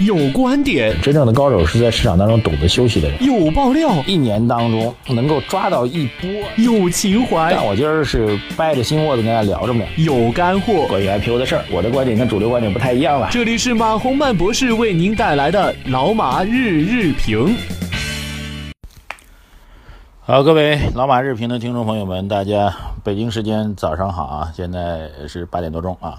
有观点，真正的高手是在市场当中懂得休息的人。有爆料，一年当中能够抓到一波。有情怀，但我今儿是掰着心窝子跟大家聊着呢。有干货，关于 IPO 的事儿，我的观点跟主流观点不太一样了。这里是马洪曼博士为您带来的老马日日评。好，各位老马日评的听众朋友们，大家北京时间早上好啊！现在是八点多钟啊。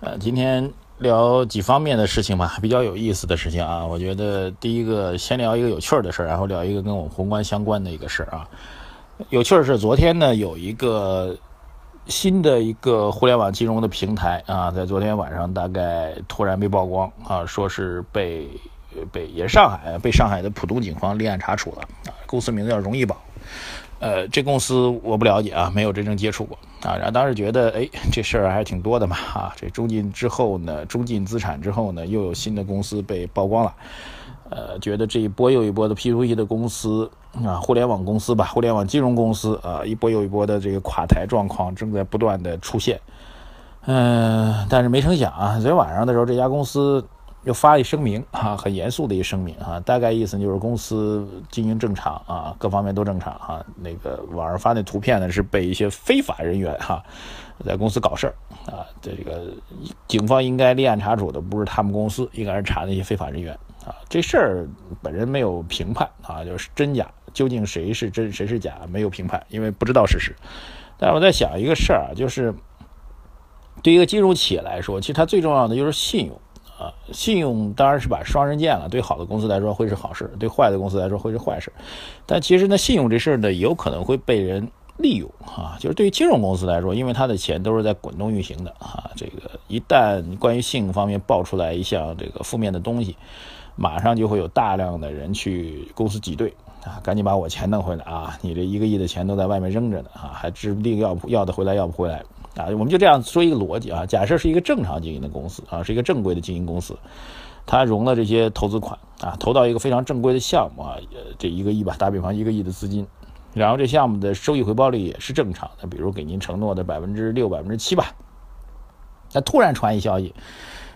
呃，今天。聊几方面的事情吧，比较有意思的事情啊。我觉得第一个先聊一个有趣儿的事儿，然后聊一个跟我们宏观相关的一个事儿啊。有趣的是，昨天呢有一个新的一个互联网金融的平台啊，在昨天晚上大概突然被曝光啊，说是被被也是上海被上海的浦东警方立案查处了啊。公司名字叫容易宝。呃，这公司我不了解啊，没有真正接触过啊。然后当时觉得，哎，这事儿还是挺多的嘛啊。这中进之后呢，中进资产之后呢，又有新的公司被曝光了。呃，觉得这一波又一波的 P2P 的公司啊，互联网公司吧，互联网金融公司啊，一波又一波的这个垮台状况正在不断的出现。嗯，但是没成想啊，昨天晚上的时候，这家公司。又发一声明啊，很严肃的一声明啊，大概意思就是公司经营正常啊，各方面都正常啊。那个网上发那图片呢，是被一些非法人员哈在公司搞事儿啊。这个警方应该立案查处的不是他们公司，应该是查那些非法人员啊。这事儿本人没有评判啊，就是真假究竟谁是真谁是假，没有评判，因为不知道事实。但是我在想一个事儿啊，就是对一个金融企业来说，其实它最重要的就是信用。啊，信用当然是把双刃剑了，对好的公司来说会是好事，对坏的公司来说会是坏事。但其实呢，信用这事儿呢，有可能会被人利用啊。就是对于金融公司来说，因为他的钱都是在滚动运行的啊，这个一旦关于信用方面爆出来一项这个负面的东西，马上就会有大量的人去公司挤兑啊，赶紧把我钱弄回来啊！你这一个亿的钱都在外面扔着呢啊，还指不定要要得回来要不回来。啊，我们就这样说一个逻辑啊，假设是一个正常经营的公司啊，是一个正规的经营公司，它融了这些投资款啊，投到一个非常正规的项目啊，这一个亿吧，打比方一个亿的资金，然后这项目的收益回报率也是正常的，比如给您承诺的百分之六、百分之七吧，那突然传一消息，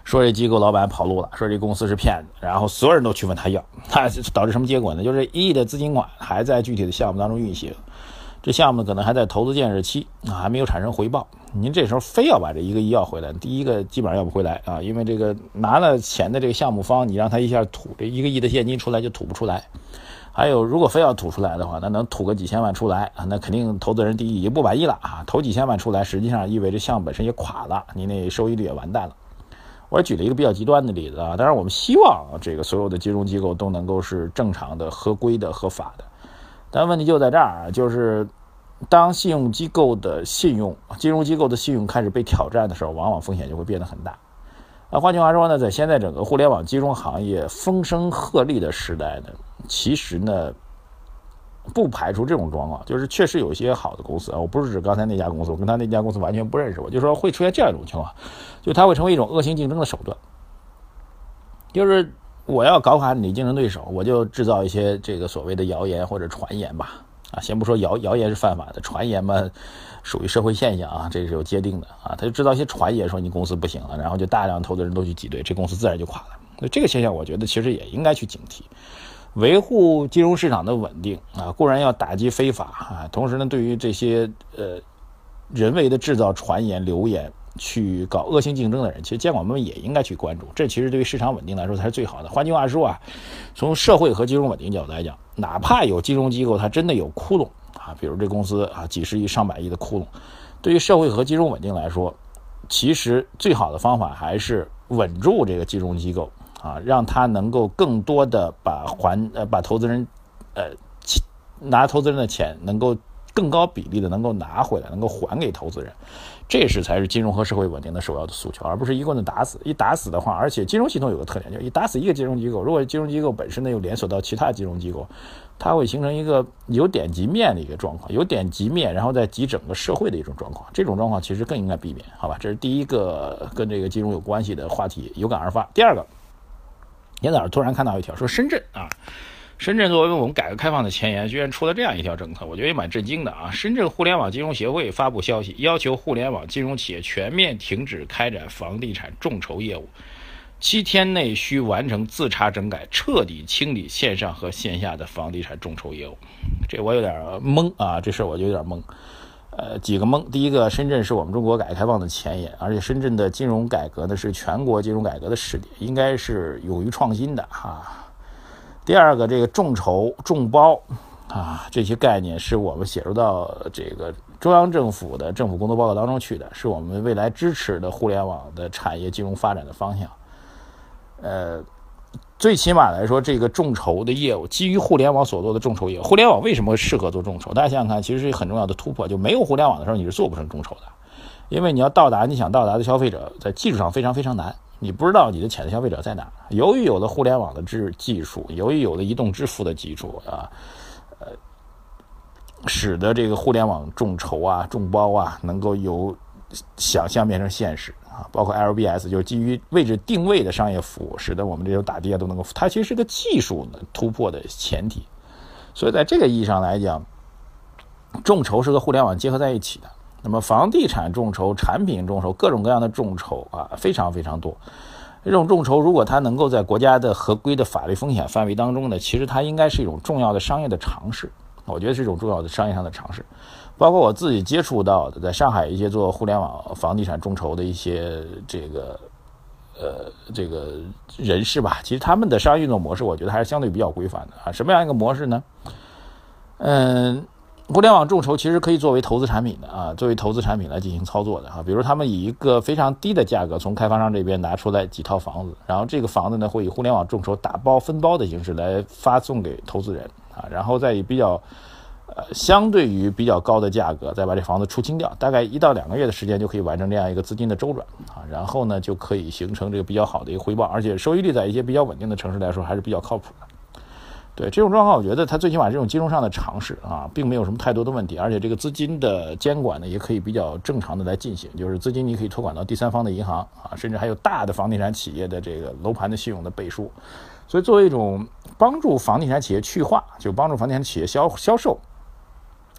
说这机构老板跑路了，说这公司是骗子，然后所有人都去问他要，他导致什么结果呢？就是一亿的资金款还在具体的项目当中运行。这项目可能还在投资建设期啊，还没有产生回报。您这时候非要把这一个亿要回来，第一个基本上要不回来啊，因为这个拿了钱的这个项目方，你让他一下吐这一个亿的现金出来就吐不出来。还有，如果非要吐出来的话，那能吐个几千万出来啊，那肯定投资人第一也不满意了啊。投几千万出来，实际上意味着项目本身也垮了，你那收益率也完蛋了。我举了一个比较极端的例子啊，当然我们希望这个所有的金融机构都能够是正常的、合规的、合法的。但问题就在这儿啊，就是当信用机构的信用、金融机构的信用开始被挑战的时候，往往风险就会变得很大。那换句话说呢，在现在整个互联网金融行业风声鹤唳的时代呢，其实呢，不排除这种状况，就是确实有一些好的公司啊，我不是指刚才那家公司，我跟他那家公司完全不认识，我就说会出现这样一种情况，就它会成为一种恶性竞争的手段，就是。我要搞垮你竞争对手，我就制造一些这个所谓的谣言或者传言吧。啊，先不说谣谣言是犯法的，传言嘛，属于社会现象啊，这是有界定的啊。他就制造一些传言，说你公司不行了，然后就大量投资人都去挤兑，这公司自然就垮了。那这个现象，我觉得其实也应该去警惕，维护金融市场的稳定啊，固然要打击非法啊，同时呢，对于这些呃人为的制造传言、流言。去搞恶性竞争的人，其实监管部门也应该去关注。这其实对于市场稳定来说才是最好的。换句话说啊，从社会和金融稳定角度来讲，哪怕有金融机构它真的有窟窿啊，比如这公司啊几十亿、上百亿的窟窿，对于社会和金融稳定来说，其实最好的方法还是稳住这个金融机构啊，让它能够更多的把还呃把投资人呃拿投资人的钱能够。更高比例的能够拿回来，能够还给投资人，这是才是金融和社会稳定的首要的诉求，而不是一棍子打死。一打死的话，而且金融系统有个特点，就是一打死一个金融机构，如果金融机构本身呢又连锁到其他金融机构，它会形成一个有点及面的一个状况，有点及面，然后再及整个社会的一种状况。这种状况其实更应该避免，好吧？这是第一个跟这个金融有关系的话题，有感而发。第二个，今天早上突然看到一条，说深圳啊。深圳作为我们改革开放的前沿，居然出了这样一条政策，我觉得也蛮震惊的啊！深圳互联网金融协会发布消息，要求互联网金融企业全面停止开展房地产众筹业务，七天内需完成自查整改，彻底清理线上和线下的房地产众筹业务。这我有点懵啊，这事儿我就有点懵。呃，几个懵。第一个，深圳是我们中国改革开放的前沿，而且深圳的金融改革呢是全国金融改革的试点，应该是勇于创新的哈。第二个，这个众筹、众包啊这些概念是我们写入到这个中央政府的政府工作报告当中去的，是我们未来支持的互联网的产业金融发展的方向。呃。最起码来说，这个众筹的业务基于互联网所做的众筹业务，互联网为什么适合做众筹？大家想想看，其实是一个很重要的突破。就没有互联网的时候，你是做不成众筹的，因为你要到达你想到达的消费者，在技术上非常非常难，你不知道你的潜在消费者在哪。由于有了互联网的支技术，由于有了移动支付的基础啊，呃，使得这个互联网众筹啊、众包啊，能够由想象变成现实。啊，包括 LBS 就是基于位置定位的商业服务，使得我们这种打的都能够，它其实是个技术的突破的前提。所以在这个意义上来讲，众筹是和互联网结合在一起的。那么房地产众筹、产品众筹、各种各样的众筹啊，非常非常多。这种众筹如果它能够在国家的合规的法律风险范围当中呢，其实它应该是一种重要的商业的尝试。我觉得是一种重要的商业上的尝试。包括我自己接触到的，在上海一些做互联网房地产众筹的一些这个呃这个人士吧，其实他们的商业运作模式，我觉得还是相对比较规范的啊。什么样一个模式呢？嗯，互联网众筹其实可以作为投资产品的啊，作为投资产品来进行操作的啊。比如他们以一个非常低的价格从开发商这边拿出来几套房子，然后这个房子呢会以互联网众筹打包分包的形式来发送给投资人啊，然后再以比较。呃，相对于比较高的价格，再把这房子出清掉，大概一到两个月的时间就可以完成这样一个资金的周转啊，然后呢就可以形成这个比较好的一个回报，而且收益率在一些比较稳定的城市来说还是比较靠谱的。对这种状况，我觉得它最起码这种金融上的尝试啊，并没有什么太多的问题，而且这个资金的监管呢也可以比较正常的来进行，就是资金你可以托管到第三方的银行啊，甚至还有大的房地产企业的这个楼盘的信用的背书，所以作为一种帮助房地产企业去化，就帮助房地产企业销销售。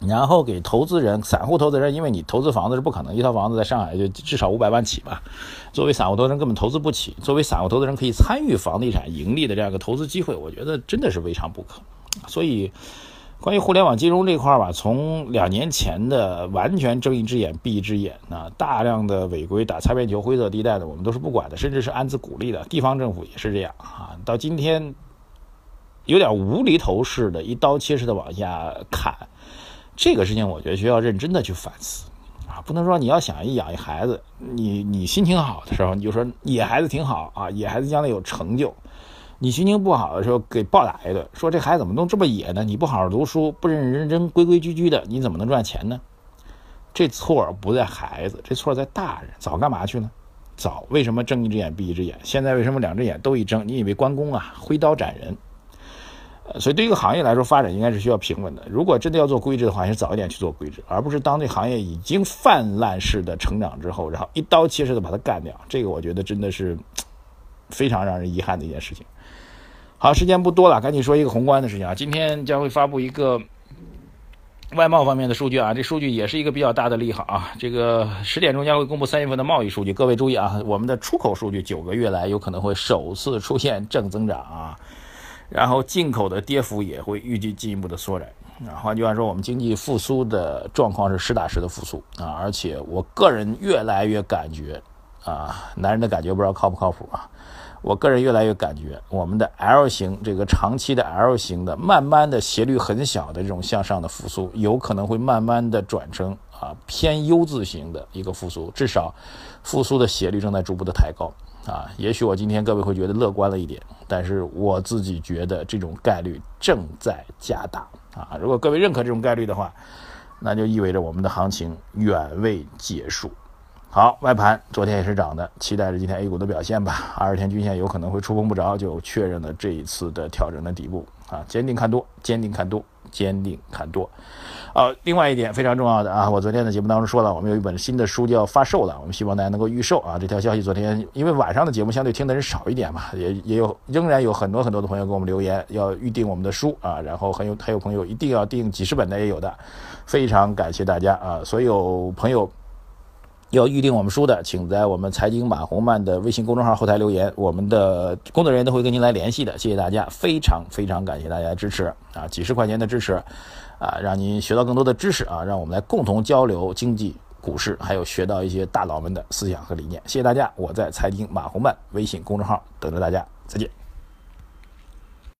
然后给投资人、散户投资人，因为你投资房子是不可能一套房子在上海就至少五百万起吧。作为散户投资人根本投资不起，作为散户投资人可以参与房地产盈利的这样一个投资机会，我觉得真的是未尝不可。所以，关于互联网金融这块吧，从两年前的完全睁一只眼闭一只眼，啊，大量的违规打擦边球、灰色地带的，我们都是不管的，甚至是暗自鼓励的。地方政府也是这样啊，到今天有点无厘头式的一刀切式的往下砍。这个事情我觉得需要认真的去反思，啊，不能说你要想一养一孩子，你你心情好的时候你就说野孩子挺好啊，野孩子将来有成就；你心情不好的时候给暴打一顿，说这孩子怎么能这么野呢？你不好好读书，不认认真真、规规矩矩的，你怎么能赚钱呢？这错不在孩子，这错在大人。早干嘛去了？早为什么睁一只眼闭一只眼？现在为什么两只眼都一睁？你以为关公啊，挥刀斩人？所以，对一个行业来说，发展应该是需要平稳的。如果真的要做规制的话，还是早一点去做规制，而不是当这行业已经泛滥式的成长之后，然后一刀切式的把它干掉。这个我觉得真的是非常让人遗憾的一件事情。好，时间不多了，赶紧说一个宏观的事情啊！今天将会发布一个外贸方面的数据啊，这数据也是一个比较大的利好啊。这个十点钟将会公布三月份的贸易数据，各位注意啊，我们的出口数据九个月来有可能会首次出现正增长啊。然后进口的跌幅也会预计进一步的缩窄。啊，换句话说，我们经济复苏的状况是实打实的复苏。啊，而且我个人越来越感觉啊，男人的感觉不知道靠不靠谱啊，我个人越来越感觉我们的 L 型这个长期的 L 型的，慢慢的斜率很小的这种向上的复苏，有可能会慢慢的转成啊偏 U 字型的一个复苏，至少复苏的斜率正在逐步的抬高。啊，也许我今天各位会觉得乐观了一点，但是我自己觉得这种概率正在加大啊。如果各位认可这种概率的话，那就意味着我们的行情远未结束。好，外盘昨天也是涨的，期待着今天 A 股的表现吧。二十天均线有可能会触碰不着，就确认了这一次的调整的底部啊。坚定看多，坚定看多，坚定看多。呃，另外一点非常重要的啊，我昨天的节目当中说了，我们有一本新的书就要发售了，我们希望大家能够预售啊。这条消息昨天因为晚上的节目相对听的人少一点嘛，也也有仍然有很多很多的朋友给我们留言要预定我们的书啊，然后很有还有朋友一定要订几十本的也有的，非常感谢大家啊，所有朋友要预定我们书的，请在我们财经马红漫的微信公众号后台留言，我们的工作人员都会跟您来联系的。谢谢大家，非常非常感谢大家支持啊，几十块钱的支持啊，让您学到更多的知识啊，让我们来共同交流经济、股市，还有学到一些大佬们的思想和理念。谢谢大家，我在财经马红漫微信公众号等着大家，再见。